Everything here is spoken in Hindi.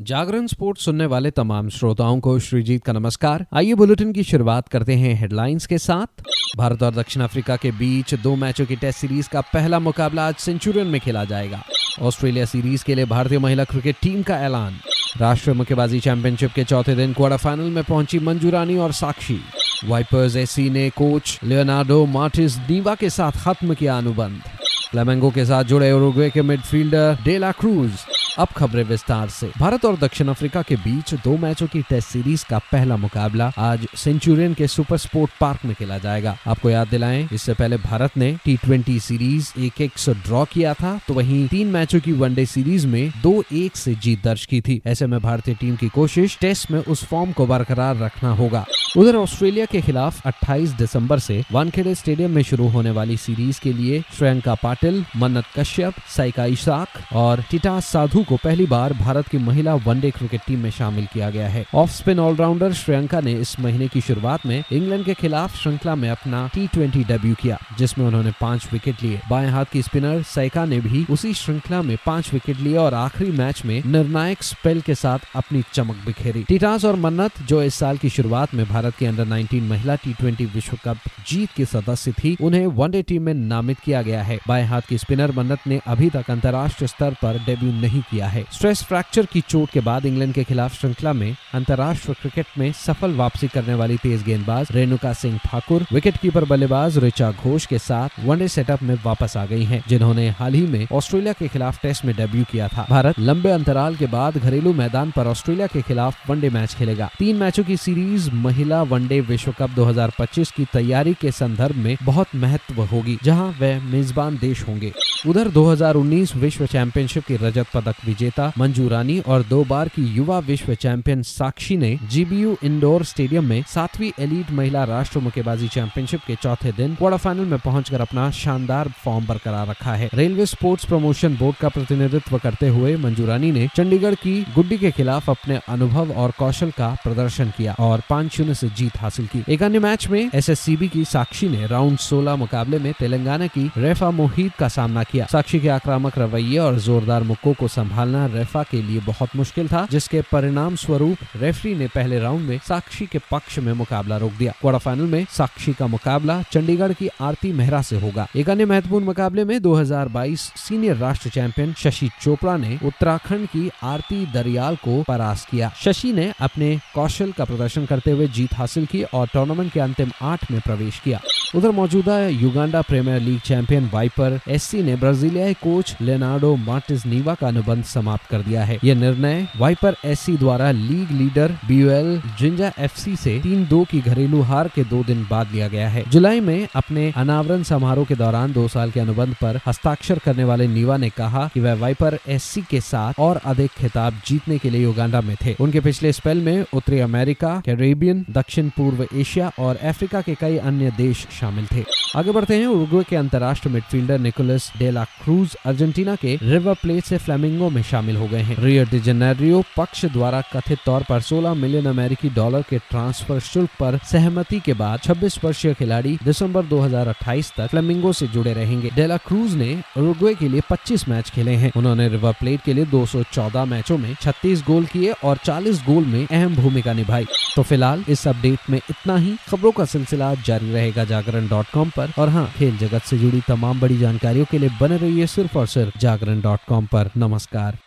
जागरण स्पोर्ट्स सुनने वाले तमाम श्रोताओं को श्रीजीत का नमस्कार। आइए बुलेटिन की शुरुआत करते हैं हेडलाइंस के साथ। भारत और दक्षिण अफ्रीका के बीच दो मैचों की टेस्ट सीरीज़ का पहला मुकाबला आज सेंचुरियन में खेला जाएगा। ऑस्ट्रेलिया सीरीज़ के लिए भारतीय महिला क्रिकेट टीम का ऐलान। राष्ट्रीय मुक्केबाजी चैंपियनशिप के चौथे दिन क्वार्टर फाइनल में पहुँची मंजू रानी और साक्षी। वाइपर्स एसी ने कोच लियोनार्डो मार्टिस दीवा के साथ खत्म किया अनुबंध। फ्लेमेंगो के साथ जुड़े उरुग्वे के मिडफील्डर डेला क्रूज। अब खबरें विस्तार से। भारत और दक्षिण अफ्रीका के बीच दो मैचों की टेस्ट सीरीज़ का पहला मुकाबला आज सेंचुरियन के सुपर स्पोर्ट पार्क में खेला जाएगा। आपको याद दिलाएँ, इससे पहले भारत ने टी ट्वेंटी सीरीज़ एक एक से ड्रॉ किया था तो वहीं तीन मैचों की वनडे सीरीज़ में दो एक से जीत दर्ज की थी। ऐसे में भारतीय टीम की कोशिश टेस्ट में उस फॉर्म को बरकरार रखना होगा। उधर ऑस्ट्रेलिया के खिलाफ 28 दिसंबर से वानखेड़े स्टेडियम में शुरू होने वाली सीरीज़ के लिए श्रेयंका पाटिल, मन्नत कश्यप, साइका इशाक और टिटा साधु को पहली बार भारत की महिला वनडे क्रिकेट टीम में शामिल किया गया है। ऑफ़ स्पिन ऑलराउंडर श्रेयंका ने इस महीने की शुरुआत में इंग्लैंड के खिलाफ श्रृंखला में अपना टी ट्वेंटी डेब्यू किया, जिसमें उन्होंने पाँच विकेट लिए। बाएँ हाथ की स्पिनर सैका ने भी उसी श्रृंखला में पाँच विकेट लिए और आखिरी मैच में निर्णायक स्पेल के साथ अपनी चमक बिखेरी। टिटास और मन्नत, जो इस साल की शुरुआत में भारत की अंडर 19 महिला टी ट्वेंटी विश्व कप जीत की सदस्य थी, उन्हें वनडे टीम में नामित किया गया है। बाएँ हाथ की स्पिनर मन्नत ने अभी तक अंतर्राष्ट्रीय स्तर पर डेब्यू नहीं किया। है। स्ट्रेस फ्रैक्चर की चोट के बाद इंग्लैंड के खिलाफ श्रृंखला में अंतर्राष्ट्रीय क्रिकेट में सफल वापसी करने वाली तेज गेंदबाज रेणुका सिंह ठाकुर विकेट कीपर बल्लेबाज रिचा घोष के साथ वनडे सेटअप में वापस आ गई हैं, जिन्होंने हाल ही में ऑस्ट्रेलिया के खिलाफ टेस्ट में डेब्यू किया था। भारत लंबे अंतराल के बाद घरेलू मैदान पर ऑस्ट्रेलिया के खिलाफ वनडे मैच खेलेगा। तीन मैचों की सीरीज़ महिला वनडे विश्व कप 2025 की तैयारी के संदर्भ में बहुत महत्व होगी जहाँ वे मेजबान देश होंगे। उधर 2019 विश्व चैंपियनशिप की रजत पदक विजेता मंजू रानी और दो बार की युवा विश्व चैंपियन साक्षी ने जीबीयू इंडोर स्टेडियम में सातवीं एलीट महिला राष्ट्र मुक्केबाजी चैंपियनशिप के चौथे दिन क्वार्टर फाइनल में पहुंचकर अपना शानदार फॉर्म बरकरार रखा है। रेलवे स्पोर्ट्स प्रमोशन बोर्ड का प्रतिनिधित्व करते हुए मंजू रानी ने चंडीगढ़ की गुड्डी के खिलाफ अपने अनुभव और कौशल का प्रदर्शन किया और पाँच शून्य से जीत हासिल की। एक अन्य मैच में एसएससीबी की साक्षी ने राउंड 16 मुकाबले में तेलंगाना की रेफा मोहित का सामना किया। साक्षी के आक्रामक रवैये और जोरदार मुक्कों को संभालना रेफा के लिए बहुत मुश्किल था, जिसके परिणाम स्वरूप रेफरी ने पहले राउंड में साक्षी के पक्ष में मुकाबला रोक दिया। क्वार्टर फाइनल में साक्षी का मुकाबला चंडीगढ़ की आरती मेहरा से होगा। एक अन्य महत्वपूर्ण मुकाबले में 2022 सीनियर राष्ट्र चैंपियन शशि चोपड़ा ने उत्तराखंड की आरती दरियाल को परास्त किया। शशि ने अपने कौशल का प्रदर्शन करते हुए जीत हासिल की और टूर्नामेंट के अंतिम आठ में प्रवेश किया। उधर मौजूदा Uganda premier league champion Viper SC ने ब्राजीलियाई कोच लेनार्डो मार्टिस नीवा का अनुबंध समाप्त कर दिया है। यह निर्णय वाइपर एससी द्वारा league leader BUL Jinja FC से तीन दो की घरेलू हार के दो दिन बाद लिया गया है। जुलाई में अपने अनावरण समारोह के दौरान दो साल के अनुबंध पर हस्ताक्षर करने वाले नीवा ने कहा कि वह वाइपर एससी के साथ और अधिक खिताब जीतने के लिए युगांडा में थे। उनके पिछले स्पेल में उत्तरी अमेरिका, कैरेबियन, दक्षिण पूर्व एशिया और अफ्रीका के कई अन्य देश शामिल थे। आगे बढ़ते हैं, उरुग्वे के अंतर्राष्ट्रीय midfielder Nicolas de la Cruz, Argentina के रिवर प्लेट से फ्लेमिंगो में शामिल हो गए हैं। रियो डी जेनेरियो पक्ष द्वारा कथित तौर पर 16 मिलियन अमेरिकी डॉलर के ट्रांसफ़र शुल्क पर सहमति के बाद 26 वर्षीय खिलाड़ी दिसंबर 2028 तक फ्लेमिंगो से जुड़े रहेंगे। डेला क्रूज ने उरुग्वे के लिए 25 मैच खेले हैं। उन्होंने रिवर प्लेट के लिए 214 मैचों में 36 गोल किए और 40 गोल में अहम भूमिका निभाई। तो फ़िलहाल इस अपडेट में इतना ही। खबरों का सिलसिला जारी रहेगा जागरण डॉट कॉम पर। और हाँ खेल जगत से जुड़ी तमाम बड़ी जानकारियों के लिए बने रहिए सिर्फ़ और सिर्फ़ जागरण डॉट कॉम पर। नमस्कार।